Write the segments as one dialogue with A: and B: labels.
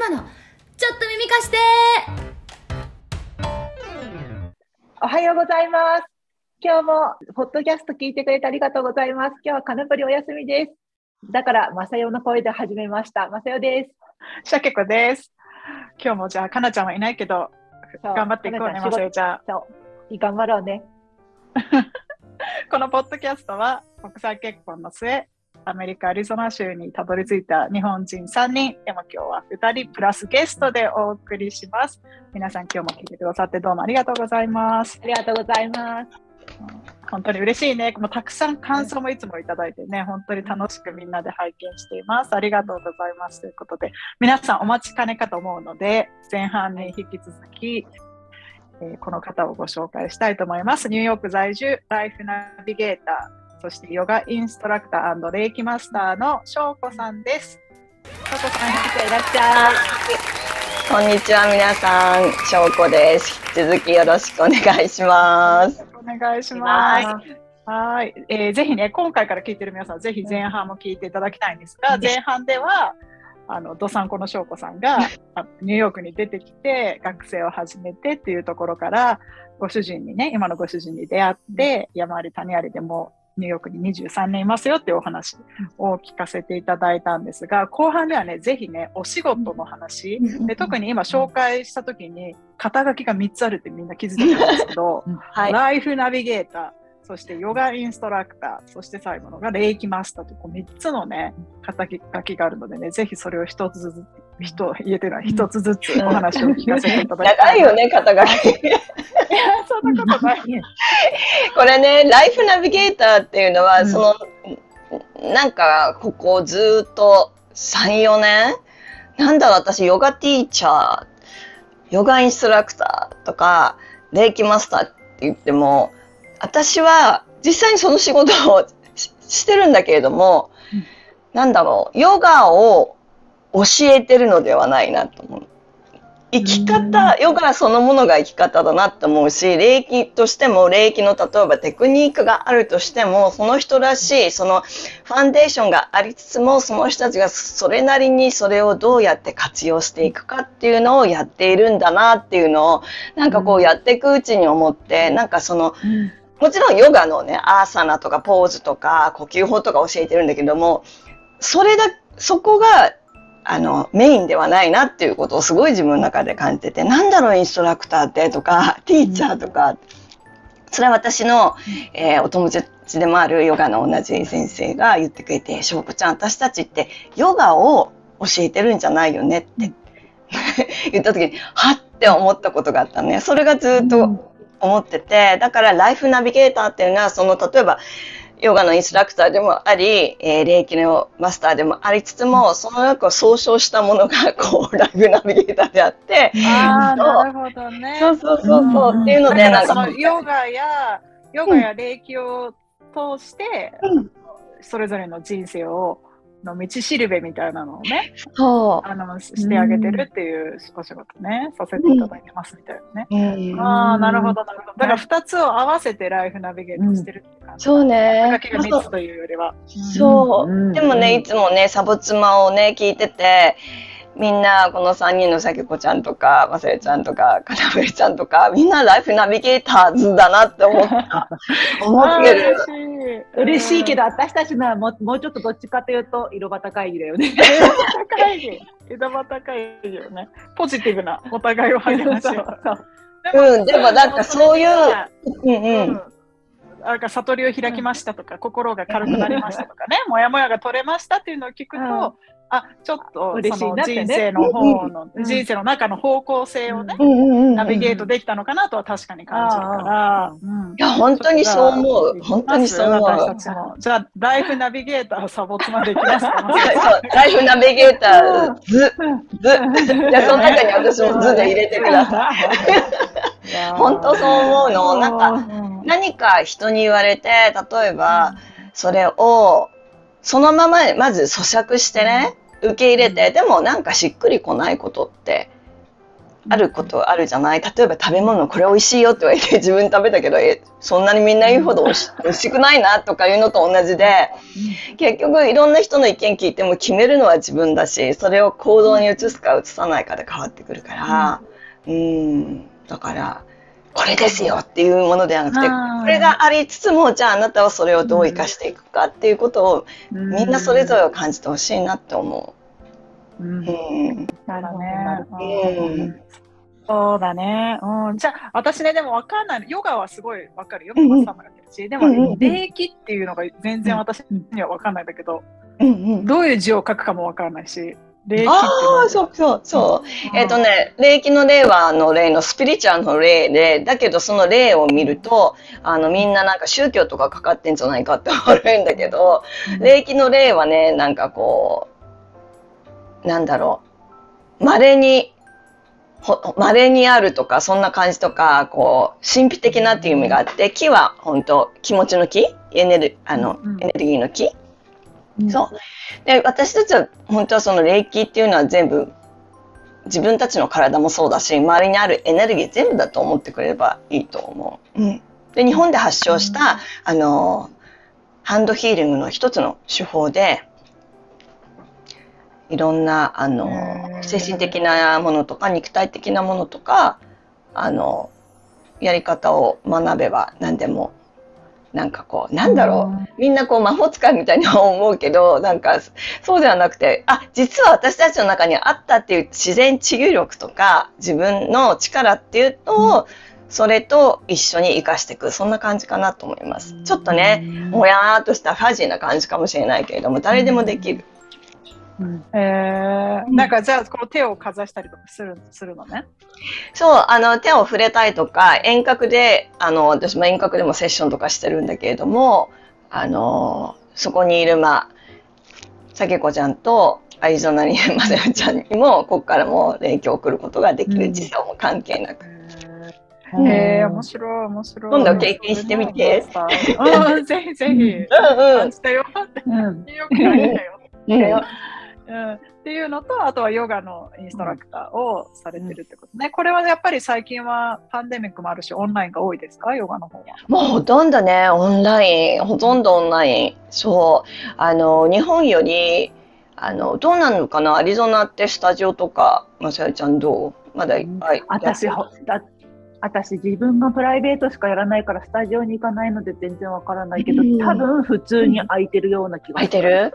A: サボテン妻のちょっと耳貸して
B: おはようございます。今日もポッドキャスト聞いてくれてありがとうございます。今日はカナプリお休みです。だから、まさよの声で始めました。まさよです。
C: シャケ子です。今日もじゃあ、かなちゃんはいないけど、頑張っていこうね、
B: かなちゃん
C: まさよちゃん。
B: そう。頑張ろうね。
C: このポッドキャストは、国際結婚の末、アメリカ・アリゾナ州にたどり着いた日本人3人、でも今日は2人プラスゲストでお送りします。皆さん今日も聞いてくださってどうもありがとうございます。
B: ありがとうございます。
C: 本当に嬉しいね。もうたくさん感想もいつもいただいてね、本当に楽しくみんなで拝見しています。ありがとうございます。ということで、皆さんお待ちかねかと思うので、前半に引き続き、えーこの方をご紹介したいと思います。ニューヨーク在住、ライフナビゲーター、そしてヨガインストラクターレイキマスターの翔子さんです。翔子さん、
B: いらっしゃい。
D: こんにちは、皆さん。しょうこです。引き続きよろしくお願いします。
C: お願いします。はい、えーぜひね、今回から聞いてる皆さん、ぜひ前半も聞いていただきたいんですが、前半では、あの、どさんこの翔子さんが あニューヨークに出てきて、学生を始めてっていうところから、ご主人にね、今のご主人に出会って、山あり谷ありでも、ニューヨークに23年いますよっていうお話を聞かせていただいたんですが、後半ではね、ぜひね、お仕事の話、で特に今紹介した時に、肩書きが3つあるってみんな気づいてたんですけど、
D: はい。
C: ライフナビゲーター、そしてヨガインストラクター、そして最後のがレイキマスターとこう3つのね、肩書きがあるのでね、ぜひそれを一つずつ、人言えてない、一つずつお話を聞かせていただきたい。
D: 長いよね、肩書き。
C: いや、そんなことない。
D: これね、ライフナビゲーターっていうのは、
C: うん
D: その、なんか、ここずっと3、4年？なんだ私、ヨガティーチャー、ヨガインストラクターとか、レイキマスターって言っても、私は実際にその仕事をししてるんだけれども、
C: うん。
D: なんだろう、ヨガを教えてるのではないなと思う。生き方、ヨガそのものが生き方だなって思うし、霊気としても、霊気の例えばテクニックがあるとしても、その人らしい、そのファンデーションがありつつも、その人たちがそれなりにそれをどうやって活用していくかっていうのをやっているんだなっていうのを、なんかこうやっていくうちに思って、なんかその、もちろんヨガのね、アーサナとかポーズとか呼吸法とか教えてるんだけども、それだ、そこが、あの、メインではないなっていうことをすごい自分の中で感じてて、なんだろう、インストラクターってとか、ティーチャーとか、それは私の、えーお友達でもあるヨガの同じ先生が言ってくれて、翔子ちゃん、私たちってヨガを教えてるんじゃないよねって。言った時に、はって思ったことがあったね。それがずっと思ってて、だからライフナビゲーターっていうのは、その例えば、ヨガのインストラクターでもあり、えー、霊気のマスターでもありつつも、その中を総称したものが、こう、ライフナビゲーターであって、
C: ああ、なるほどね。
D: そうそうそうそう、っていうので、なんか、
C: ヨガや、ヨガや霊気を通して、
D: うん。
C: それぞれの人生を、の道しるべみたいなのをね、
D: そ
C: あの、してあげてるっていうお仕事ね、させていただいてますみたいなね。
D: う。うん、
C: ああ、なるほど、なるほど。だから二つを合わせてライフナビゲートしてるって感じ。
D: そうね。
C: 肩書きが三つというよりは。
D: そう。
B: うん
D: でもね、いつもね、サボ妻をね、聞いてて、みんな、この3人のさきこちゃんとか、まさよちゃんとか、かなぶりちゃんとか、みんなライフナビゲーターズだなって思った。思ってる。
C: 嬉しい。
B: 嬉しいけど、
C: うん。
B: 私たちのはもうもうちょっとどっちかというと、色端会議だよね。
C: 高い。枝葉高いよね。ポジティブなお互いを励ましよう。
D: うん、でもなんかそういう、うん
C: う
D: うん。
C: ん。なんか悟りを開きましたとか、心が軽くなりましたとかね、もやもやが取れましたっていうのを聞くと、
B: うん
C: あ、ちょっと
B: 嬉しい
C: その
B: なってね
C: 人生の方の、
B: うん
C: 人生の中の方向性をね、
D: うんうんうん。
C: ナビゲートできたのかなとは確かに感じるから、うん
D: いや、本当にそう思う。本当にそう思う。
C: 私たちも。じゃあ、ライフナビゲーターサボツまでいきますか
D: そうライフナビゲーターズ、ズ。じゃあ、その中に私もズで入れてください。本当そう思うの。なんか、何か人に言われて、例えば、それを、そのまま、まず咀嚼してね、受け入れて、でもなんかしっくりこないことってあることあるじゃない？例えば食べ物これ美味しいよって言われて自分食べたけどえそんなにみんな言うほど美味し美味しくないなとかいうのと同じで結局いろんな人の意見聞いても決めるのは自分だしそれを行動に移すか移さないかで変わってくるから。うん。だからこれですよっていうものではなくてこれがありつつもじゃああなたはそれをどう生かしていくかっていうことをみんなそれぞれを感じてほしいなって思う。
C: うん
D: うん
C: なるほど
D: うん
C: ね。そうだね。うん、じゃあ、私ね、でも分かんない。ヨガはすごい分かるよ。マスターもやってるし。でも、霊気っていうのが全然私には分かんないんだけど、
D: うんうん
C: どういう字を書くかも分からないし、霊気って
D: ああ、そうそうそう。えっ、とね、霊気の霊はあの霊のスピリチュアルの霊で、だけどその霊を見ると、あのみんななんか宗教とかかかってんじゃないかって思うんだけど、霊気の霊はね、なんかこう、なんだろう、稀に、ほ稀にあるとか、そんな感じとか、こう、神秘的なっていう意味があって、木は本当気持ちの木エネルあの、エネルギーの木そう。で、私たちは本当はその霊気っていうのは全部自分たちの体もそうだし、周りにあるエネルギー全部だと思ってくれればいいと思う。うん。で、日本で発祥した、あの、ハンドヒーリングの一つの手法で、いろんな、あの精神的なものとか肉体的なものとか、あの、やり方を学べば何でも、なんかこう、なんだろう、みんなこう魔法使いみたいに思うけど、なんかそうではなくて、あ、実は私たちの中にあったっていう自然治癒力とか自分の力っていうのを、それと一緒に活かしていく、そんな感じかなと思います。ちょっとね、もやーっとしたファジーな感じかもしれないけれども、誰でもできる。
C: えー、なんかじゃあ、この手をかざしたりとかするするのね？
D: そう、あの、手を触れたいとか、遠隔で、あの、私も遠隔でもセッションとかしてるんだけれども、あの、そこにいる、まあ、さけこちゃんと、アリゾナにいるまさよちゃんにも、ここからも霊気を送ることができる、
C: うん
D: 時差も関係なく。
C: へえー、面白い、面白い。
D: 今度経験してみて
C: うん、ぜひぜひ。
D: うん
C: 感じたよ。
B: うん。
C: よくやりたよ。
D: うん。うん
C: うん、っていうのと、あとはヨガのインストラクターをされてるってことね。これはやっぱり最近はパンデミックもあるし、オンラインが多いですか、ヨガの方は。
D: もうほとんどね、オンライン、ほとんどオンライン。そう。あの、日本より、あの、どうなのかな？アリゾナってスタジオとか、まさよちゃんどう？まだいっぱい。
B: 私ほだ私自分がプライベートしかやらないからスタジオに行かないので全然わからないけど、
D: うん
B: 多分普通に空いてるような気が
D: 空いてる？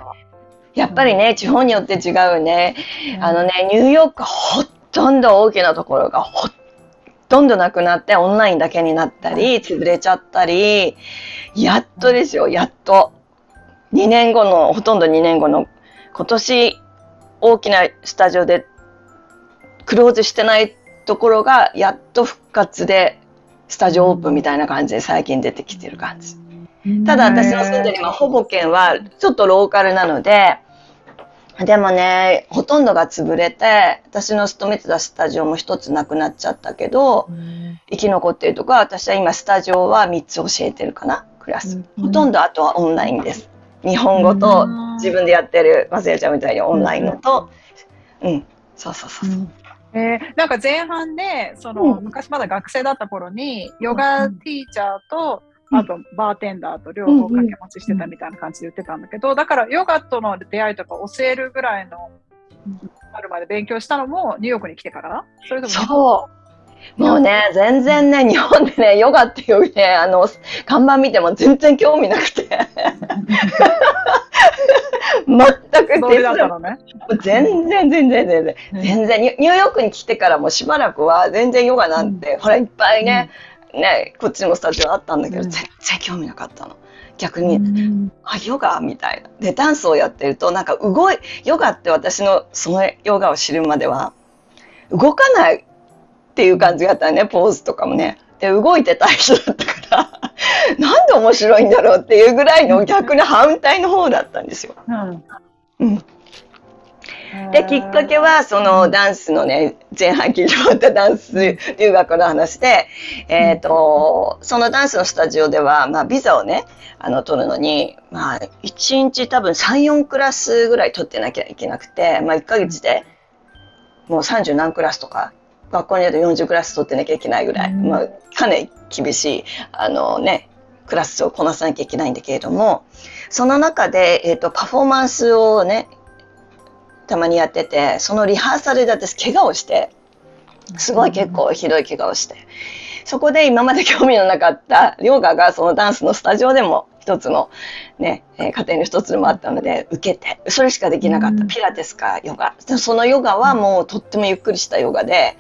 D: やっぱりね、地方によって違うね。あのね、ニューヨークほとんど大きなところがほとんどなくなって、オンラインだけになったり、潰れちゃったり、やっとですよ、やっと。2年後の、ほとんど2年後の、今年大きなスタジオでクローズしてないところが、やっと復活で、スタジオオープンみたいな感じで最近出てきてる感じ。ただ私の住んでる今、ほぼ県はちょっとローカルなので、でもね、ほとんどが潰れて、私の勤めてたスタジオも一つなくなっちゃったけど、生き残っているところは、私は今スタジオは3つ教えてるかな、クラス。ほとんどあとはオンラインです。日本語と自分でやってる、まさやちゃんみたいにオンラインのと、うん、そうそうそうそう。
C: えーなんか前半でその、
D: うん。
C: 昔まだ学生だった頃にヨガティーチャーと、
D: うん
C: あとバーテンダーと両方掛け持ちしてたみたいな感じで言ってたんだけど、だからヨガとの出会いとか教えるぐらいのあるまで勉強したのもニューヨークに来てから？それとも？
D: そう。もうね、全然ね、日本でね、ヨガっていうね、あの、看板見ても全然興味なくて。全く
C: それだったのね。
D: 全然全然全然全然。ニュニューヨークに来てからもしばらくは全然ヨガなんて、ほらいっぱいね、ねこっちもスタジオあったんだけど、
B: うん。
D: 全然興味なかったの。逆に、あヨガ？みたいな。でダンスをやってるとなんか動いヨガって私のそのヨガを知るまでは動かないっていう感じがあったねポーズとかもね。で動いてた人だったから なんで面白いんだろうっていうぐらいの逆に反対の方だったんですよ。
B: うん。
D: うんで、きっかけは、そのダンスのね、前半聞いてもらったダンス留学の話で、えっ、と、そのダンスのスタジオでは、まあ、ビザをね、あの、取るのに、まあ、1日多分3、4クラスぐらい取ってなきゃいけなくて、まあ、1ヶ月で、もう30何クラスとか、学校によると40クラス取ってなきゃいけないぐらい、
C: うん。
D: まあ、かなり厳しいあの、ね、クラスをこなさなきゃいけないんだけれどもその中で、えー、とパフォーマンスをねたまにやっててそのリハーサルで私怪我をしてすごい結構ひどい怪我をして。そこで今まで興味のなかったヨガがそのダンスのスタジオでも一つのね、えー家庭の一つでもあったので受けてそれしかできなかった、
C: うん。
D: ピラティスかヨガ。そのヨガはもうとってもゆっくりしたヨガで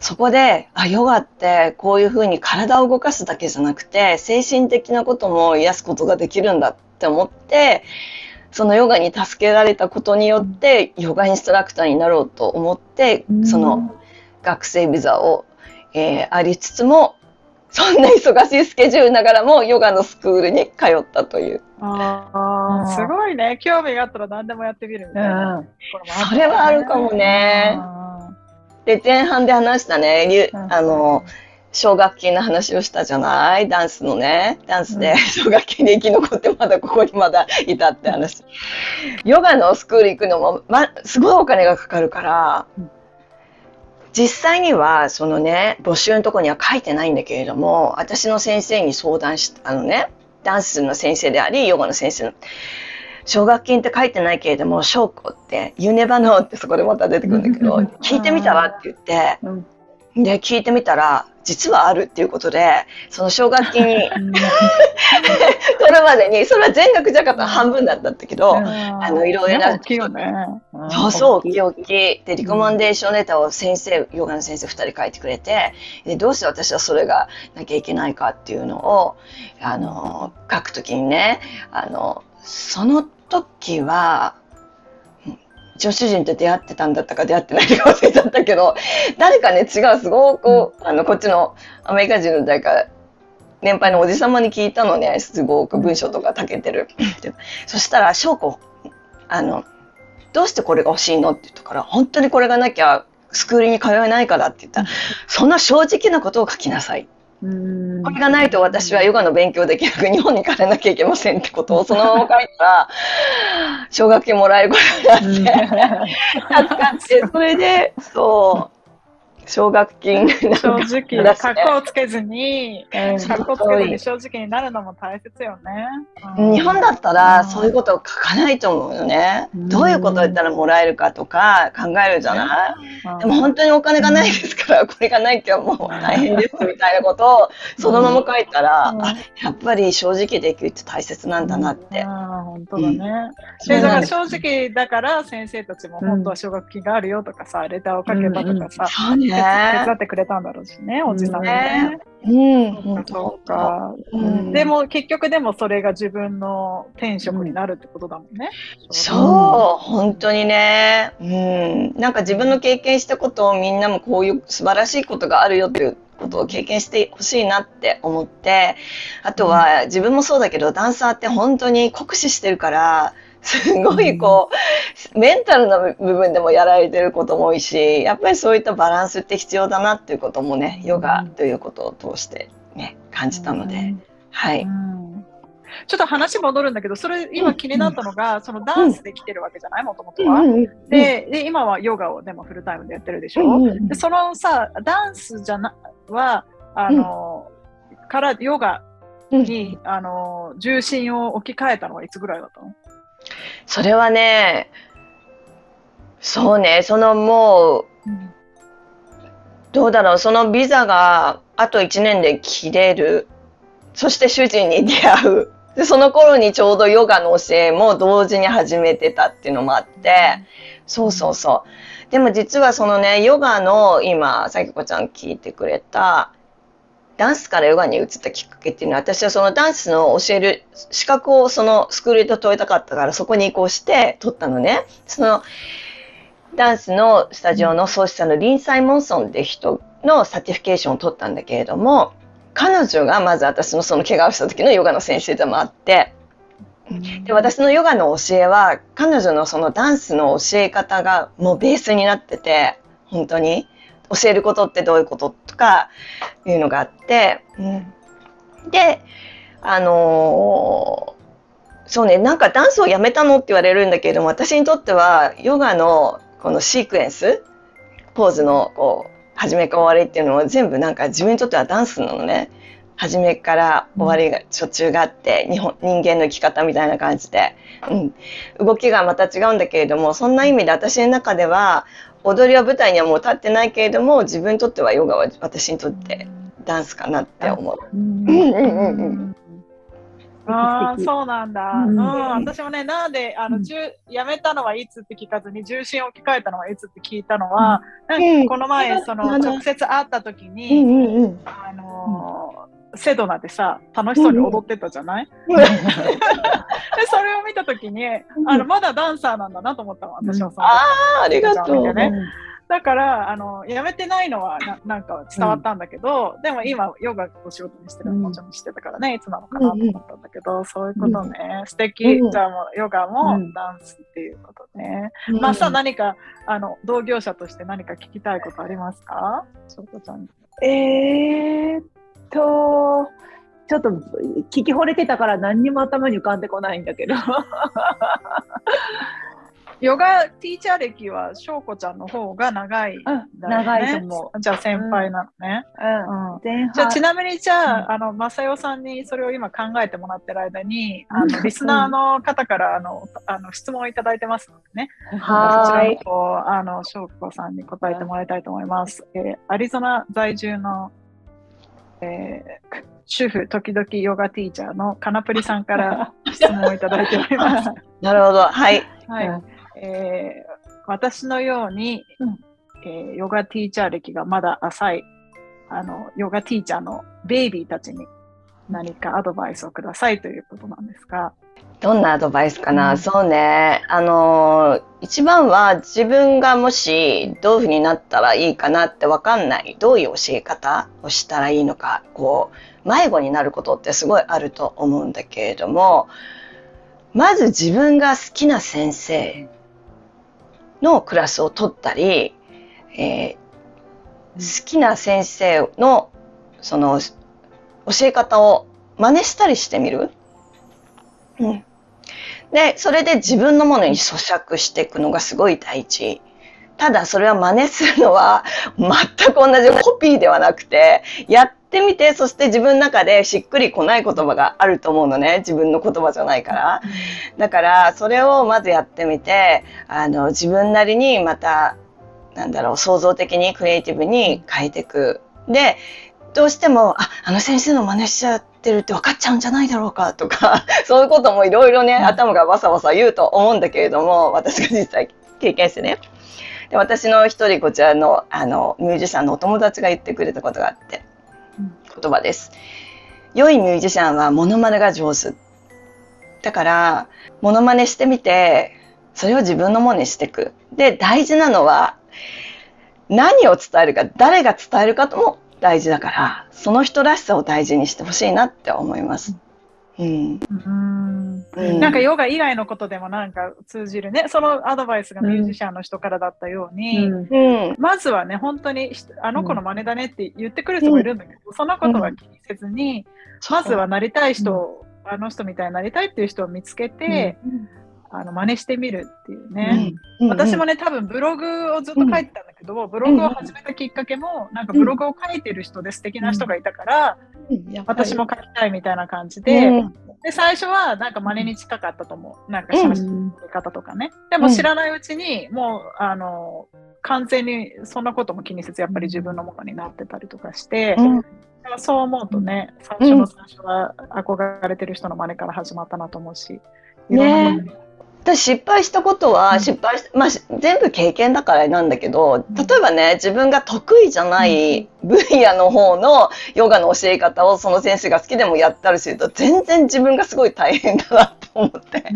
D: そこであヨガってこういうふうに体を動かすだけじゃなくて精神的なことも癒すことができるんだって思ってそのヨガに助けられたことによってヨガインストラクターになろうと思ってその学生ビザを、えーありつつもそんな忙しいスケジュールながらもヨガのスクールに通ったという。
C: ああ、すごいね。興味があったら何でもやってみるみたいな。
B: うん。
D: それはあるかもね。
C: あ
D: で前半で話したねあの奨学金の話をしたじゃない？ダンスのね。ダンスで奨学金で生き残ってまだここにまだいたって話。ヨガのスクール行くのも、ま、すごいお金がかかるから
C: うん。
D: 実際にはそのね募集のとこには書いてないんだけれども私の先生に相談したあのねダンスの先生でありヨガの先生の。奨学金って書いてないけれども証拠って「You never know」ってそこでまた出てくるんだけど
B: うん。
D: 聞いてみたらって言って
B: うん
D: で聞いてみたら実はあるっていうことでその奨学金に 取るまでにそれは全額じゃなかったら半分だったんだけど、
B: うん。
D: あのいろいろな
C: 大きいよね。
D: そうそう、大きい。大きい。で、リコマンデーションレターを先生、ヨガの先生2人書いてくれて、で、どうして私はそれがなきゃいけないかっていうのを、あの、書くときにね、あの、その時は、うん女主人と出会ってたんだったか出会ってないか忘れちゃったけど、誰かね、違う、すごく、あの、こっちのアメリカ人の誰か、年配のおじ様に聞いたのね、すごく文章とかたけてる。そしたら、翔子、あの、どうしてこれが欲しいのって言ったから、本当にこれがなきゃスクールに通えないからって言ったら、そんな正直なことを書きなさい。
C: うん。
D: これがないと私はヨガの勉強できなく日本に帰らなきゃいけませんってことを そのまま書いたら、奨学金もらえることになって、助かって、それで、そう、奨学金
C: 正
D: か。
C: 直、格好つけずに、
B: うん。
C: 格好つけずに正直になるのも大切よね。
D: 日本だったらそういうことを書かないと思うよね。
C: うん。
D: どういうことを言ったらもらえるかとか考えるじゃない？
C: うん。
D: でも本当にお金がないですから、これがないともう。大変ですみたいなことをそのまま書いたら、やっぱり正直できるって大切なんだなって。
C: ああ、本当だね。で、だ正直だから先生たちも本当は奨学金があるよとかさ、レターを書けばとかさ、
D: そう
C: 手伝
D: ね。
C: ってくれたんだろうしね、おじさんも
D: ね
C: ね。
D: うん、本当
C: っか。
D: うん
C: でも結局でもそれが自分の転職になるってことだもんね。
D: そう、本当にね。うん。なんか自分の経験したことをみんなもこういう素晴らしいことがあるよっていうことを経験してほしいなって思って、あとは自分もそうだけど、ダンサーって本当に酷使してるから、すごいこう、メンタルな部分でもやられてることも多いし、やっぱりそういったバランスって必要だなっていうこともね、ヨガということを通してね、感じたので、はい。
C: うん。ちょっと話戻るんだけど、それ今気になったのが、そのダンスで来てるわけじゃない？もともとは。でで、今はヨガをでもフルタイムでやってるでしょ？
D: うんうん
C: でそのさ、ダンスじゃな、は、あの、からヨガ
D: うん。
C: に、あの、重心を置き換えたのはいつぐらいだったの？
D: それはね、そうね、そのもう、どうだろう、そのビザがあと1年で切れる。そして主人に出会う。で、その頃にちょうどヨガの教えも同時に始めてたっていうのもあって、そうそうそう。でも実はそのね、ヨガの今、さきこちゃん聞いてくれた、ダンスからヨガに移ったきっかけっていうのは、私はそのダンスの教える資格をそのスクールで取りたかったから、そこに移行して取ったのね。その、ダンスのスタジオの創始者のリン・サイモンソンって人の certification を取ったんだけれども、彼女がまず私のその怪我をした時のヨガの先生でもあって、で私のヨガの教えは彼女のそのダンスの教え方がもうベースになってて本当に教えることってどういうこととかいうのがあって、うん、であのーそうねなんかダンスをやめたのって言われるんだけれども私にとってはヨガのこのシークエンスポーズのこう初めから終わりっていうのは全部なんか自分にとってはダンスなのね。初めから終わりが、途中があって日本人間の生き方みたいな感じで、うん、動きがまた違うんだけれどもそんな意味で私の中では踊りは舞台にはもう立ってないけれども自分にとってはヨガは私にとってダンスかなって思う。うんうんうんうん。
C: ああ、そうなんだ。うん、私もね、なんで、あの、じゅ辞めたのはいつって聞かずに、重心を置き換えたのはいつって聞いたのは、うん、なんかこの前、その、直接会った時に、うんうんうん、あのー、セドナでさ、楽しそうに踊ってたじゃない、うん、で、それを見た時に、あの、まだダンサーなんだなと思ったの、私はさ。
D: ああ、ありがとう。ね。
C: だからあのやめてないのはななんか伝わったんだけど、うん、でも今ヨガお仕事にしてるのもちろんしてたからね、いつなのかなと思ったんだけど、うん、そういうことね、うん、素敵、じゃあもうヨガもダンスっていうことね、まあさ何かあの同業者として何か聞きたいことありますか？翔子ちゃん。
B: えー、っとちょっと聞き惚れてたから何にも頭に浮かんでこないんだけど
C: ヨガティーチャー歴は翔子ちゃんの方が長い、ね、
B: 長いと思
C: う。じゃあ先輩なのね。うん。じゃあちなみにじゃあ、うん、あの、まさよさんにそれを今考えてもらってる間に、あの、リスナーの方からあの、あの質問をいただいてますのでね。はい。あの、翔子さんに答えてもらいたいと思います。えー、アリゾナ在住の、えー、主婦、時々ヨガティーチャーのカナプリさんから 質問をいただいております。
D: なるほど。はい。
C: はい。えー、私のように、うん、えー、ヨガティーチャー歴がまだ浅い、あの、ヨガティーチャーのベイビーたちに何かアドバイスをくださいということなんですが。
D: どんなアドバイスかな、うん、そうね。あのー、一番は自分がもしどういうふうになったらいいかなってわかんない。どういう教え方をしたらいいのか、こう、迷子になることってすごいあると思うんだけれども、まず自分が好きな先生のクラスを取ったり、えー、好きな先生のその教え方を真似したりしてみる？うん。で、それで自分のものに咀嚼していくのがすごい大事。ただそれは真似するのは 全く同じコピーではなくて、やってみて、そして自分の中でしっくりこない言葉があると思うのね。自分の言葉じゃないから。だから、それをまずやってみて、あの、自分なりにまた、なんだろう、創造的にクリエイティブに変えていく。で、どうしても、あ、あの先生の真似しちゃってるって分かっちゃうんじゃないだろうかとか、そういうこともいろいろね、頭がわさわさ言うと思うんだけれども、私が実際経験してね。で私の一人こちらのあのミュージシャンのお友達が言ってくれたことがあって、言葉です。良いミュージシャンはモノマネが上手。だから、モノマネしてみて、それを自分のものにしていく。で、大事なのは、何を伝えるか、誰が伝えるかとも大事だから、その人らしさを大事にしてほしいなって思います。うん。
C: うん。なんかヨガ以外のことでもなんか通じるね。そのアドバイスがミュージシャンの人からだったように、うん、まずはね、本当にあの子の真似だねって言ってくる人もいるんだけど、そのことは気にせずに、まずはなりたい人、あの人みたいになりたいっていう人を見つけて、あの真似してみるっていうね、うんうんうん、私もね多分ブログをずっと書いてたんだけど、うん、ブログを始めたきっかけも、なんかブログを書いてる人で素敵な人がいたから、うん、私も書きたいみたいな感じで、で最初はなんか真似に近かったと思う。なんか写真の撮り方とかね、でも知らないうちにもうあの完全にそんなことも気にせずやっぱり自分のものになってたりとかして、そう思うとね最初の最初は憧れてる人の真似から始まったなと思うし。いろんな
D: ね私失敗したことは、失敗し、まあ、全部経験だからなんだけど、例えばね、自分が得意じゃない分野の方のヨガの教え方をその先生が好きでもやったりすると、全然自分がすごい大変だなと思って。例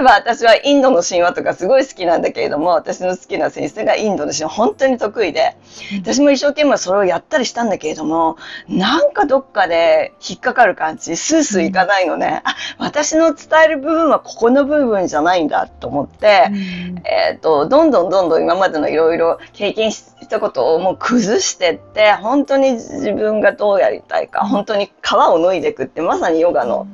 D: えば私はインドの神話とかすごい好きなんだけれども、私の好きな先生がインドの神話本当に得意で、私も一生懸命それをやったりしたんだけれども、なんかどっかで引っかかる感じ、スースーいかないのね。あ、私の伝える部分はここの部分じゃないんだと思って、うん、えっ、ー、と、どんどんどんどん今までのいろいろ経験したことをもう崩してって、本当に自分がどうやりたいか、本当に皮を脱いでいくって、まさにヨガの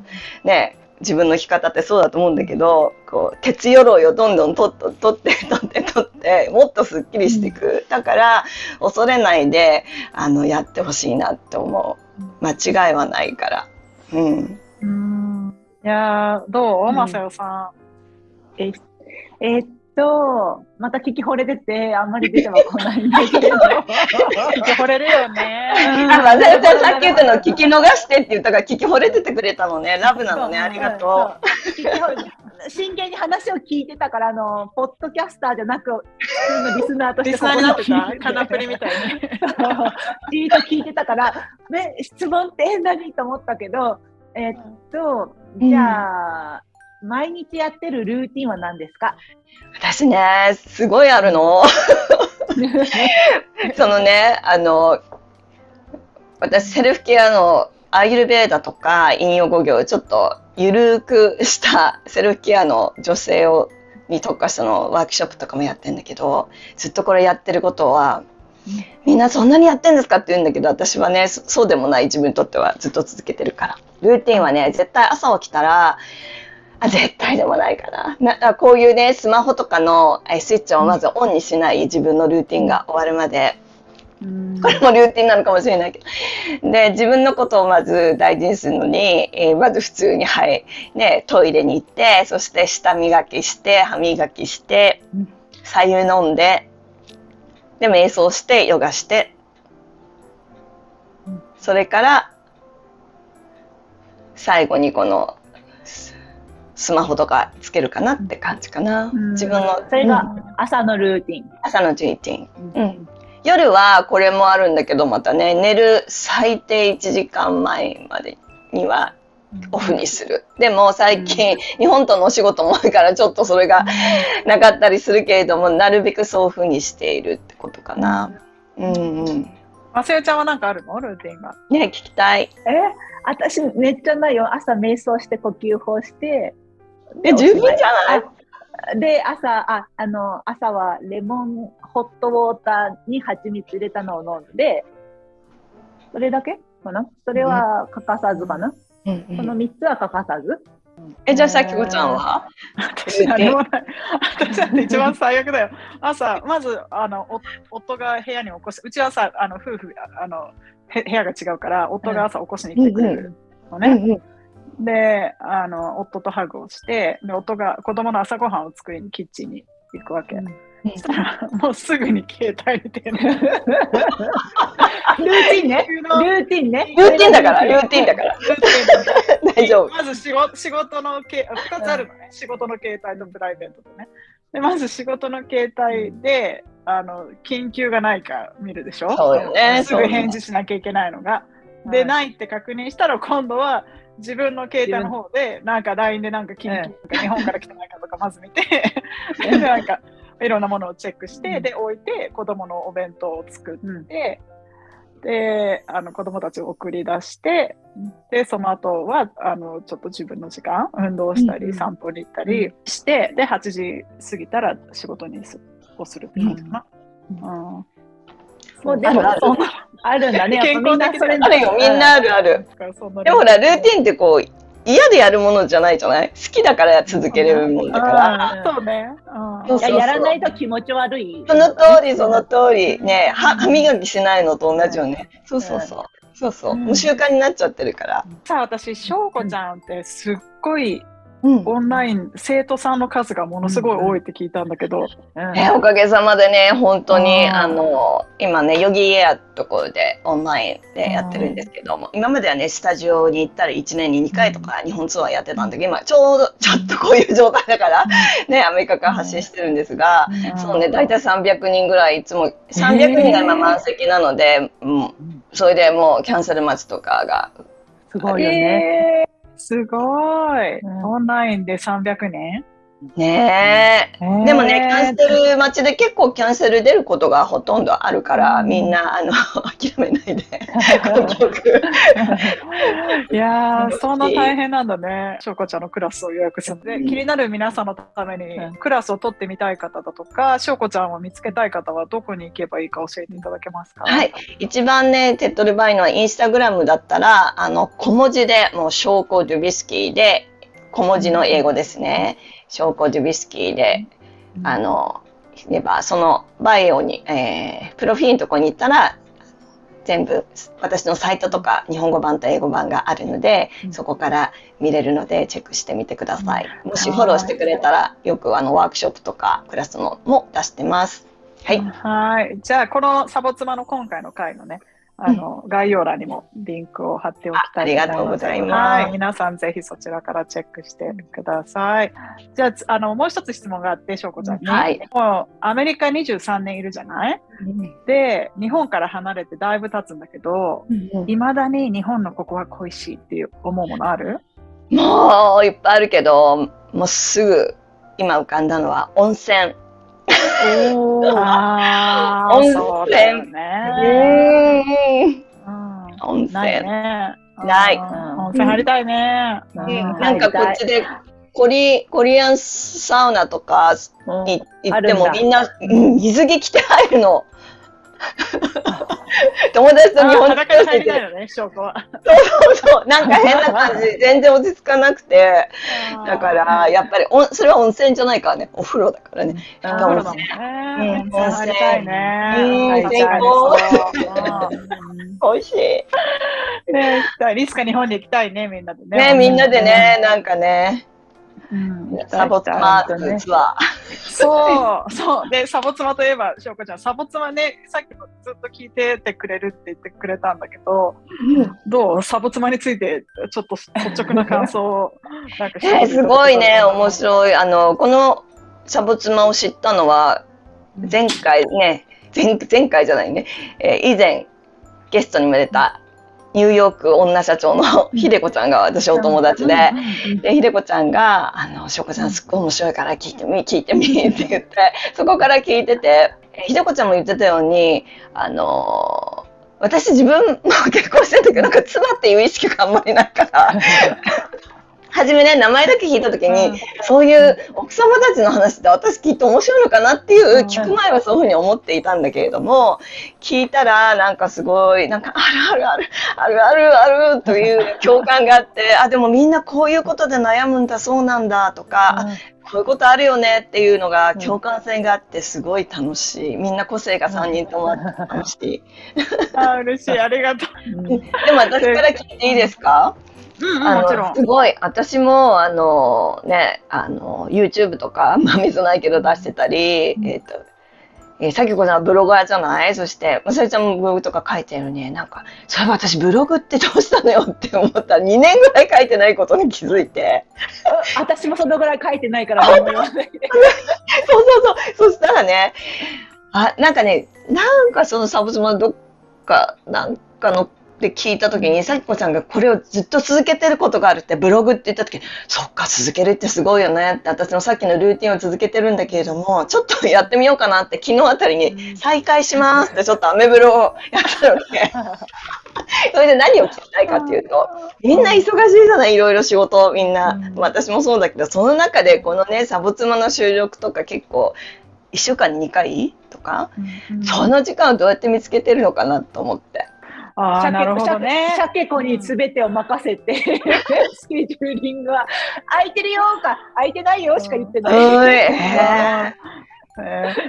D: ね、自分の生き方ってそうだと思うんだけど、こう、鉄鎧をどんどん取っと 取って、取って、取って、もっとすっきりしていく。だから、恐れないで、あの、やってほしいなって思う。間違いはないから。うん。
C: うん。いやー、どう？
B: うん
C: まさよさ
B: ええーっと、また聞き惚れてて、あんまり出てはこないんだけど。
C: ん。聞き惚れるよね。
D: あ、まさよちゃんさっき言ったの聞き逃してって言ったから聞き惚れててくれたのね。ラブなのね。ありがとう。
B: 真剣に話を聞いてたから、あの、ポッドキャスターじゃなく、リスナーとして
C: リスナーになってたカナプリみたいに。
B: じーっと聞いてたから、ね、質問って何と思ったけど、えっと、じゃあ、毎日やってるルーティンは何ですか？
D: 私ね、すごいあるの。そのね、あの、私セルフケアのアーユルベーダとか陰陽語行をちょっとゆるーくしたセルフケアの女性をに特化したのワークショップとかもやってんだけど、ずっとこれやってることは、みんなそんなにやってんですかって言うんだけど、私はね、そそうでもない自分にとってはずっと続けてるから。ルーティンはね、絶対朝起きたら、あ、絶対でもないかな。なあこういうね、スマホとかのえスイッチをまずオンにしない自分のルーティンが終わるまで、これもルーティンなのかもしれないけど。で、自分のことをまず大事にするのに、えーまず普通に、はい、ね、トイレに行って、そして舌磨きして、歯磨きして
B: うん、
D: 左右飲んで、で、瞑想して、ヨガして。
B: うん、
D: それから、最後にこの、ススマホとかつけるかなって感じかな。
C: うん
D: 自分の、
B: それが
D: うん
B: 朝のルーティン。
D: 朝のルーティン。うん夜はこれもあるんだけど、またね、寝る最低1時間前までにはオフにする。でも最近、日本とのお仕事も多いからちょっとそれがなかったりするけれども、なるべくそういうふうにしているってことかな。うんうん。
C: まさよちゃんはなんかあるの？ルーティンが。
D: ね、聞きたい。
B: え私めっちゃないよ。朝瞑想して呼吸法して。
D: え、十分じゃない？
B: あで、朝、あ、あの、朝はレモンホットウォーターに蜂蜜入れたのを飲んで、それだけかな？それは欠かさずかな、
D: うんうん。
B: この3つは欠かさず。
D: え、じゃあさきこちゃんは？
C: 私何もない。私なんて一番最悪だよ。朝、まず、あの、お夫が部屋に起こし、うちはさ、あの、夫婦、あの、へ部屋が違うから、夫が朝起こしに来てくれるのね。
D: うんうん
C: で、あの、夫とハグをして、で、夫が子供の朝ごはんを作りにキッチンに行くわけ。
B: うん
C: そしたら、もうすぐに携帯見てね。
B: ルーティンね。ルーティンね。
D: ルーティンだから、ルーティンだから。
C: ルーティン
D: 大丈夫。
C: まず仕事仕事のけ2つあるのね、仕事の携帯とプライベートとね。でまず仕事の携帯であの緊急がないか見るでしょ？
D: そうよね
C: すぐ返事しなきゃいけないのが。で、
B: はい
C: ないって確認したら今度は自分の携帯の方でなんか LINE でなんか緊急とか日本から来てないかとかまず見てで なんかいろんなものをチェックして、
B: うん
C: で置いて子供のお弁当を作って、
B: うん。
C: であの子供たちを送り出してでその後はあのちょっと自分の時間運動したり、
B: うんうん。
C: 散歩に行ったりしてで8時過ぎたら仕事にすをするって感じかな。うん。
B: もうでも
D: あるある
B: そんなあるんだね。やっぱみんなそれ
D: あるよ、みんなあるある。でもほら、ルーティンってこう、嫌でやるものじゃないじゃない？好きだから続けれるもんだから。
C: そうね。うん
D: そうそう
B: いややらないと気持ち悪い。
D: その通り、その通り。ね、歯歯磨きしないのと同じよね。そうそうそう。そうそう。
C: うん
D: もう習慣になっちゃってるから。
C: さあ私翔子ちゃんってすっごい
D: うん。
C: オンライン生徒さんの数がものすごい多いって聞いたんだけど、
B: うん。
D: ね、おかげさまでね、本当に、
C: うん。
D: あの、今ね、ヨギエアところでオンラインでやってるんですけども、今まではね、スタジオに行ったら1年に2回とか日本ツアーやってたんだけど、今ちょうどちょっとこういう状態だから、ね、アメリカから発信してるんですが、
C: うん。
D: そうね、大体300人ぐらい、いつも300人が今満席なので、うん、それでもうキャンセル待ちとかが、
B: すごいよね。
C: えーすごい、
B: うん。
C: オンラインで300年？
D: ねえ。でもね、キャンセ
C: ル
D: ル待ちで結構キャンセル出ることがほとんどあるから、みんな、あの、諦めないで。
C: いやーそんな大変なんだね。翔子ちゃんのクラスを予約するの。で、
D: うん。
C: 気になる皆さんのために
B: うん。
C: クラスを取ってみたい方だとか翔子ちゃんを見つけたい方はどこに行けばいいか教えていただけますか？
D: はい。一番ね、手っ取り早いのはインスタグラムだったら、あの、小文字で、もう、証拠デュビスキーで、小文字の英語ですね。証拠ジュビスキーで、あの、言えば、そのバイオに、えー、プロフィールのとこに行ったら、全部私のサイトとか日本語版と英語版があるので、
B: うん
D: そこから見れるのでチェックしてみてください。もしフォローしてくれたらよくあのワークショップとかクラスのも出してます。はい。
C: はい。じゃあ、このサボ妻の今回の回のね、あの、概要欄にもリンクを貼っておきたい
D: あありがとうございます
C: はい。皆さんぜひそちらからチェックしてください。じゃあつ、あの、もう一つ質問があって、しょうこちゃんに。
D: はい
C: もう、アメリカ23年いるじゃない？で、日本から離れてだいぶ経つんだけど、いまだに日本のここは恋しいっていう思うものある？
D: もういっぱいあるけど、もうすぐ今浮かんだのは温泉。温泉。温泉。
C: ない温泉入りたいね。
D: なんかこっちでコリコリアンサウナとか
B: うん。
D: に行ってもみんなうん水着着て入るの。友達と日本
C: 裸に入りたいのね、証拠は。
D: そうそう、なんか変な感じ、全然落ち着かなくて、だから、やっぱりおん、それは温泉じゃないからね、お風呂だからね。
C: 温泉。
D: うしい。
C: うん。ね日本に行きたいね、みんなでね。
D: ね、みんなでね、なんかね、
C: うん。
D: サボツマーツア
C: そう、そう。で、サボ妻といえば、しょうこちゃん、サボ妻ね、さっきもずっと聞いててくれるって言ってくれたんだけど、
D: ー。
C: どう？サボ妻について、ちょっと率直な感想を、なんか
D: えーすごいね、面白い。あの、このシャボツマを知ったのは、前回ね、前前回じゃないね、えー以前ゲストにも出たニューヨーク女社長のひでこちゃんが私お友達で、で、ひでこちゃんが、あの、しょうこちゃんすっごい面白いから聞いてみ、聞いてみって言って、そこから聞いてて、えひでこちゃんも言ってたように、あの私自分も結婚してる時なんか妻っていう意識があんまりないから、初めね、名前だけ聞いた時に、そういう奥様たちの話って私きっと面白いのかなっていう、聞く前はそういうふうに思っていたんだけれども、聞いたらなんかすごい、なんかあるあるある、あるあるあるという 共感があって、あ、でもみんなこういうことで悩むんだ、そうなんだとか、あこういうことあるよねっていうのが共感性があってすごい楽しい。みんな個性が3人ともあって楽しい。
C: あー嬉しい、ありがとう。
D: でも私から聞いていいですか？
C: うん、うん、
D: あ
C: もちろん
D: の、。すごい、私も、あの、ね、あの、YouTube とか、まあ、水ないけど出してたり、えっ、と、えー、さきこさんはブロガーじゃない？そして、まさりちゃんもブログとか書いてるのに、なんか、そういえば私ブログってどうしたのよって思ったら、2年ぐらい書いてないことに気づいて。
B: 私もそのぐらい書いてないから何も言わないで。
D: そうそうそう。そしたらね、あ、なんかね、なんかそのサブスマのどっか、なんかのって聞いたときに、さきこちゃんがこれをずっと続けてることがあるって、ブログって言ったとき、そっか、続けるってすごいよねって、私のさっきのルーティンを続けてるんだけれども、ちょっとやってみようかなって、昨日あたりに、再開しますって、ちょっとアメブロをやったので、それで何を聞きたいかっていうと、みんな忙しいじゃない、いろいろ仕事、みんな。私もそうだけど、その中でこのね、サボ妻の収録とか結構、1週間に2回とか、その時間をどうやって見つけてるのかなと思って。
C: ああ、なるほどね。
B: シャケ子に全てを任せて、スケジューリングは、空いてるよか、空いてないよしか言ってない。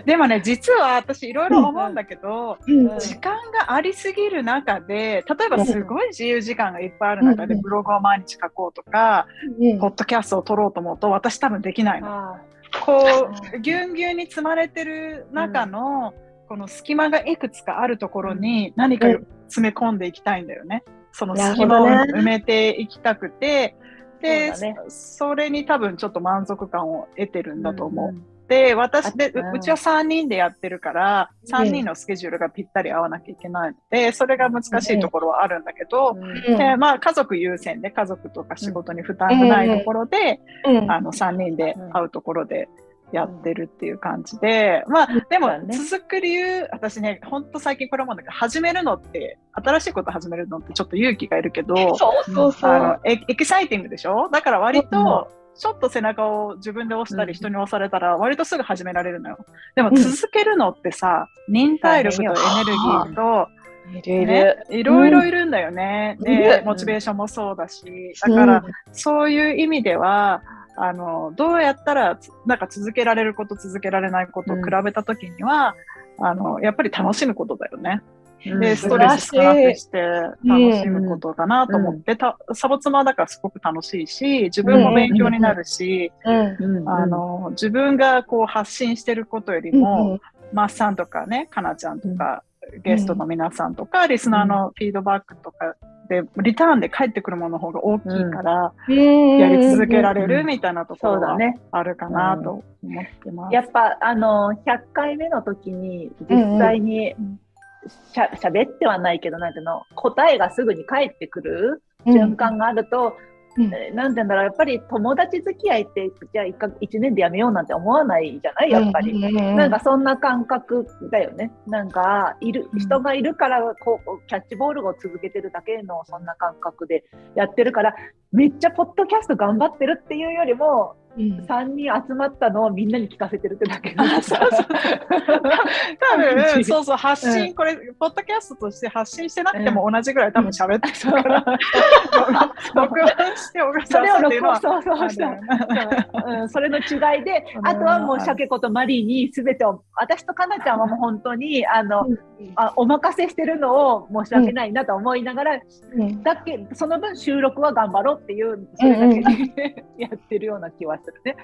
C: でもね、実は私いろいろ思うんだけど、
B: うん。
C: 時間がありすぎる中で、例えばすごい自由時間がいっぱいある中で
B: うん。
C: ブログを毎日書こうとか、
D: うん。
C: ポッドキャストを撮ろうと思うと私多分できないの。
B: あ
C: こう、ぎゅんぎゅんに積まれてる中の、この隙間がいくつかあるところに何か詰め込んでいきたいんだよね。その隙間を埋めていきたくて、で、
B: そね。
C: それに多分ちょっと満足感を得てるんだと思う。
B: ん
C: で、私で、
B: う
C: ちは3人でやってるから、3人のスケジュールがぴったり合わなきゃいけないので、それが難しいところはあるんだけど、
B: うん
C: でまあ、家族優先で家族とか仕事に負担がないところで、
D: うん
C: あの3人で会うところでやってるっていう感じで、まあでも続く理由、私ね、ほんと最近これもんだけど、始めるのって、新しいこと始めるのってちょっと勇気がいるけど、
D: そうそうそう。
C: あのエエキサイティングでしょ？だから割と、ちょっと背中を自分で押したり人に押されたら割とすぐ始められるのよ。でも続けるのってさ、忍耐力とエネルギーと、
D: いるい
C: ね
D: る。、
C: いろいろいるんだよね。
D: うん。
C: で、
D: うん
C: モチベーションもそうだし、だから、そういう意味では、あの、どうやったら、つなんか続けられること、続けられないことを比べたときには、あの、やっぱり楽しむことだよね。で、ストレス少なくして楽しむことかなと思って、たサボ妻だからすごく楽しいし、自分も勉強になるし、
D: うん。
B: うん。
C: あの、自分がこう発信してることよりも、マッサンとかね、かなちゃんとか、ゲストの皆さんとか、リスナーのフィードバックとかで、リターンで返ってくるものの方が大きいから、やり続けられるみたいなところは
B: そうだね。
C: あるかなと思ってます。
B: やっぱあの100回目の時に実際に
C: うん。
B: しゃ喋ってはないけどなんていうの答えがすぐに返ってくる瞬間があると、
D: うん
B: えーなんて言うんだろうやっぱり友達付き合いってじゃあ 1, か1年でやめようなんて思わないじゃない？やっぱり。なんかそんな感覚だよね。なんかいる
C: うん
B: 人がいるからこうキャッチボールを続けてるだけのそんな感覚でやってるからめっちゃポッドキャスト頑張ってるっていうよりも
D: うん。
B: 3人集まったのをみんなに聞かせてるってだけ。
C: あそうそう。多分、そうそう、発
B: う
C: 信、これ、ポッドキャストとして発信してなくても同じぐらい多分喋ってたから、録音して小
B: それを
C: 笠さんっていうのは
B: 録音。そうそうしたう。ん、それの違いで、
C: うん。
B: あとはもうシャケ子とマリーにすべてを、私とかなちゃんはもう本当に、あの、あお任せしてるのを申し訳ないなと思いながら、
D: うん。
B: だけその分収録は頑張ろうっていう、それだけで やってるような気はするね。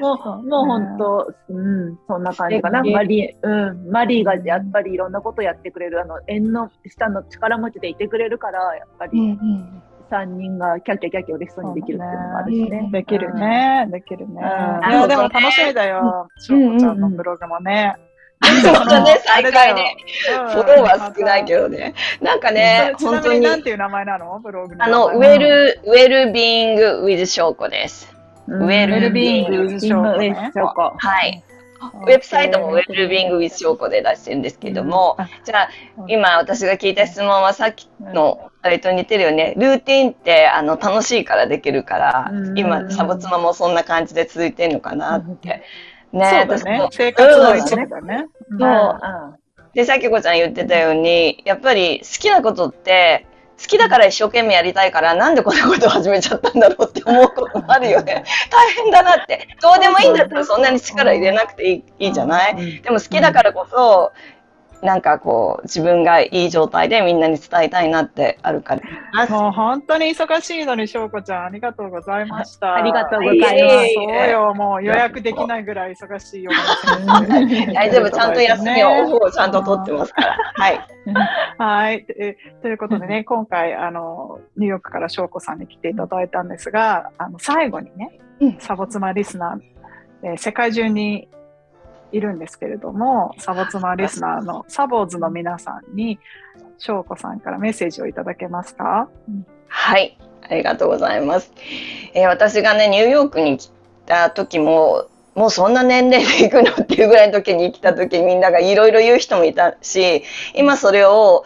B: もう、もう本当、うん、そんな感じかな。マリー、うん、マリーがやっぱりいろんなことやってくれる、あの、縁の下の力持ちでいてくれるから、やっぱ
D: う
B: り
D: んうん
B: 3人がキャッキャキャッキャ嬉しそうにできるっていうのもあるしね。
C: できるね、できるね。
B: うん
C: いや、でも楽しみだよ、しょうこちゃんのブログもね。
D: そうだね、再開ね。
C: フ
D: フォローは少ないけどね。なんかね、本当に、
C: なんていう名前なの？ブログの
D: あの、ウェル、ウェルビーイングウィズショーコです。
B: うん。
D: ウェル
C: ビングウィズショーコ
D: はい。ウェブサイトもウェルビングウィズショーコで出してるんですけども、じゃあ、今私が聞いた質問はさっきのあれと似てるよね。ルーティンってあの楽しいからできるから
B: う、ん。
D: 今、サボ妻もそんな感じで続いてるのかなって。
C: そう。ね。生活の一部だね。
D: で、さっきこちゃん言ってたように、やっぱり好きなことって、好きだから一生懸命やりたいから、なんでこんなことを始めちゃったんだろうって思うこともあるよね。大変だなって。どうでもいいんだったらそんなに力入れなくていいいいじゃない？でも好きだからこそ、なんかこう、自分がいい状態でみんなに伝えたいなってあるから。
C: もう本当に忙しいのに、しょうこちゃん、ありがとうございました。
B: ありがとうござ
D: います
C: そうよ、もう予約できないぐらい忙しいよ。
D: 大丈夫、ちゃんと休みを、ちゃんと取ってますから。はい。
C: はい。えということでね、今回、あの、ニューヨークから翔子さんに来ていただいたんですが、あの、最後にね
D: うん、
C: サボ妻リスナー、えー世界中にいるんですけれども、サボ妻リスナーのサボーズの皆さんに、翔子さんからメッセージをいただけますか？
D: はい。ありがとうございます。えー私がね、ニューヨークに来た時も、もうそんな年齢で行くのっていうぐらいの時に来た時みんながいろいろ言う人もいたし、今それを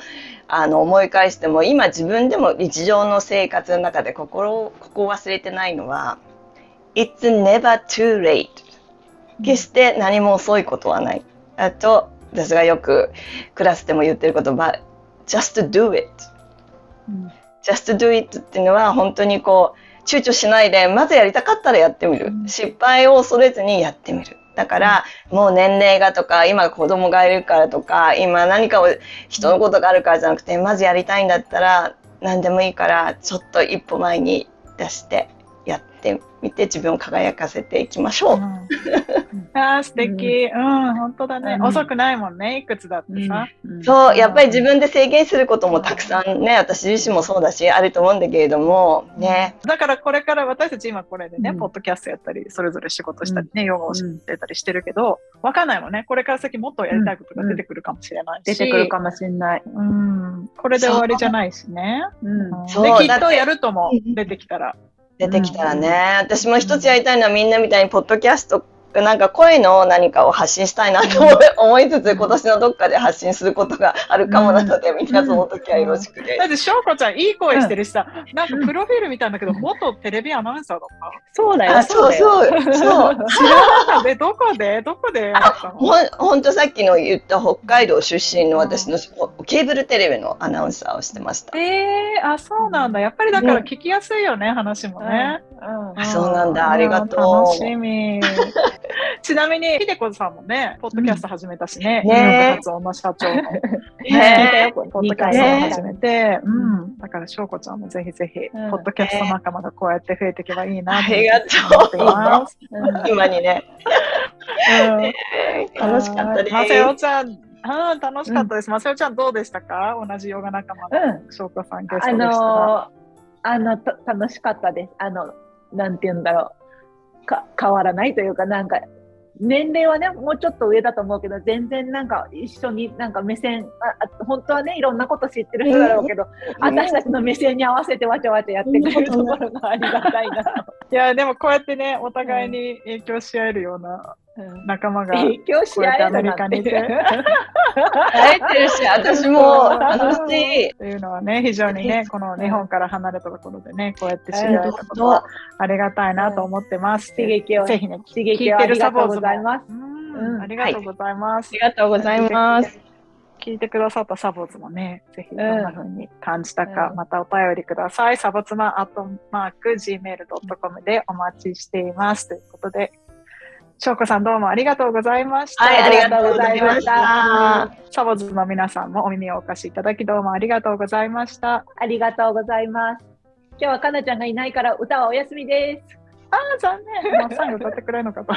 D: あの思い返しても、今自分でも日常の生活の中で心を、ここを忘れてないのは、It's never too late. 決して何も遅いことはない。あと、私がよくクラスでも言ってる言葉、just do it. just do it っていうのは本当にこう躊躇しないでまずやりたかったらやってみる、
C: うん。
D: 失敗を恐れずにやってみる。だから、もう年齢がとか今子供がいるからとか今何かを人のことがあるからじゃなくてまずやりたいんだったら何でもいいからちょっと一歩前に出してやってみて自分を輝かせていきましょう、
C: あー素敵、うん、本当だね、
B: うん。
C: 遅くないもんね、いくつだってさ。
D: そう、やっぱり自分で制限することもたくさんね、私自身もそうだし、あると思うんだけれども、ね、
C: だからこれから私たち今これでね、
B: うん。
C: ポッドキャストやったり、それぞれ仕事したりね、ヨガをしてたりしてるけど、わかんないもんね。これから先もっとやりたいことが出てくるかもしれないし。
B: 出てくるかもしれない。
C: うん。これで終わりじゃないしね。
B: うん。
C: できっとやるとも
D: うん。
C: 出てきたら。
D: 出てきたらね、私も一つやりたいのはみんなみたいにポッドキャストなんか声の何かを発信したいなと思いつつ、今年のどっかで発信することがあるかもなので、みんなその時はよろしくで
C: だって、しょうこちゃん、いい声してるしさ、なんかプロフィールみたいんだけど、元テレビアナウンサーだった。
B: そうだよ。
D: あ、そう
B: だよ。
D: そう、そう。
C: 知らなかった。えどこで？どこで？
D: ほんほんとさっきの言った北海道出身の私のケーブルテレビのアナウンサーをしてました。
C: えー、あ、そうなんだ。やっぱりだから聞きやすいよね、話もね。
B: うん。
D: あそうなんだ。ありがとう。
C: 楽しみ。ちなみに、ひでこさんもね、ポッドキャスト始めたしね、
D: うん
C: ニューヨーク
D: ね
C: 発女社長の
D: ね
C: ポッドキャストを始めて、うん。だから、しょうこちゃんもぜひぜひ、
B: うん。
C: ポッドキャスト仲間がこうやって増えていけばいいな
D: あ
C: と
D: りが
C: 思ってい
D: と
C: ます。
B: うん
D: 今にね。
C: うん。
D: 楽しかったです。
C: まさよちゃん、うん、楽しかったです。まさよちゃんどうでしたか？同じヨガ仲間の
B: うん。
C: しょうこさんゲスト
B: あ
C: でした
B: あのた楽しかったです。あのなんて言うんだろう。か変わらないというかなんか年齢はねもうちょっと上だと思うけど全然なんか一緒になんか目線ああ本当はねいろんなこと知ってる人だろうけど、私たちの目線に合わせてわちゃわちゃやってくれるところがありがたいなと。
C: いや、でもこうやってね、お互いに影響し合えるような
B: うん
C: 仲間が、
B: 影響し合えるなんて。
D: 会 えてるし、私も楽しい。
C: っていうのはね、非常にね、この日本から離れたところでね、こうやって知り合えたことはありがたいなと思ってます。
B: 刺激を
C: ぜひね、
B: 刺激をありがとうございます。
C: うん
B: うん
C: ありがとうございます。
D: ありがとうございます。
C: 聞いてくださったサボツもね、ぜひどんな風に感じたか、
B: うん
C: またお便りください。サボツマアットマーク gmail.com でお待ちしています。ということで、しょうこさんどうもありがとうございました。
D: はい、ありがとうございました。
C: サボズの皆さんもお耳をお貸しいただきどうもありがとうございました。
B: ありがとうございます。今日はかなちゃんがいないから歌はお休みです。
C: あ あ、残念。もう最後歌ってくれるのかと。